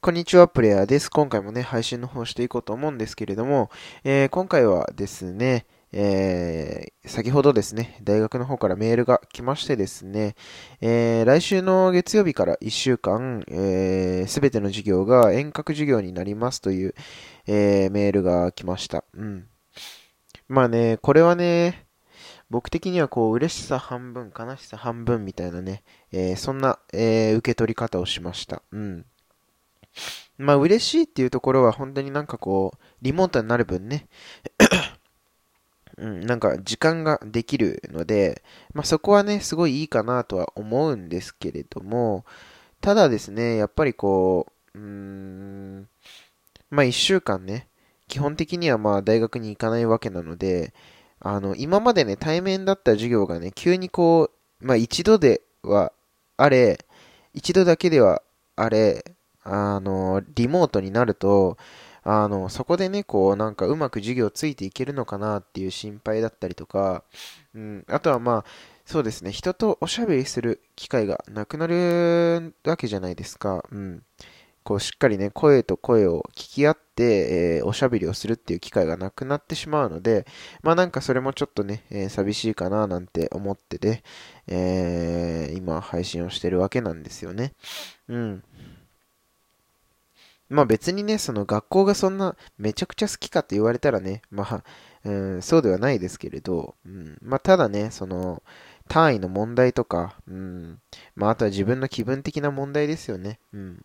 こんにちは、プレイヤーです。今回もね、配信の方していこうと思うんですけれども、えー、今回はですね、えー、先ほどですね、大学の方からメールが来ましてですね、えー、来週の月曜日から1週間、す、えー、べ、ての授業が遠隔授業になりますという、えー、メールが来ました。うん。まあね、これはね、僕的にはこう、嬉しさ半分、悲しさ半分みたいなね、えー、そんな、えー、受け取り方をしました。うん。まあ嬉しいっていうところは本当になんかこう、リモートになる分ね。うん、なんか時間ができるので、まあそこはね、すごいいいかなとは思うんですけれども、ただですね、やっぱりこう、うん、まあ一週間ね、基本的にはまあ大学に行かないわけなので、あの、今までね、対面だった授業がね、急にこう、まあ一度ではあれ、一度だけではあれ、あの、リモートになると、あの、そこでね、こう、なんかうまく授業ついていけるのかなっていう心配だったりとか、うん、あとはまあ、そうですね、人とおしゃべりする機会がなくなるわけじゃないですか。うん。こう、しっかりね、声と声を聞き合って、えー、おしゃべりをするっていう機会がなくなってしまうので、まあなんかそれもちょっとね、えー、寂しいかななんて思ってて、えー、今配信をしてるわけなんですよね。うん。まあ別にね、その学校がそんなめちゃくちゃ好きかって言われたらね、まあ、うん、そうではないですけれど、うん、まあただね、その単位の問題とか、うん、まああとは自分の気分的な問題ですよね。うん。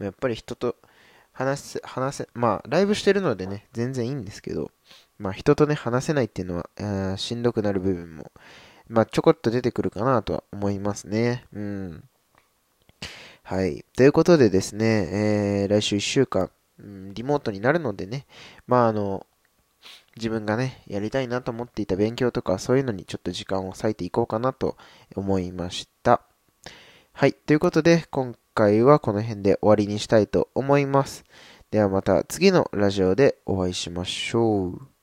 やっぱり人と話せ、話せ、まあライブしてるのでね、全然いいんですけど、まあ人とね、話せないっていうのは、えー、しんどくなる部分も、まあちょこっと出てくるかなとは思いますね。うん。はい。ということでですね、えー、来週1週間、うん、リモートになるのでね、まああの、自分がね、やりたいなと思っていた勉強とか、そういうのにちょっと時間を割いていこうかなと思いました。はい。ということで、今回はこの辺で終わりにしたいと思います。ではまた次のラジオでお会いしましょう。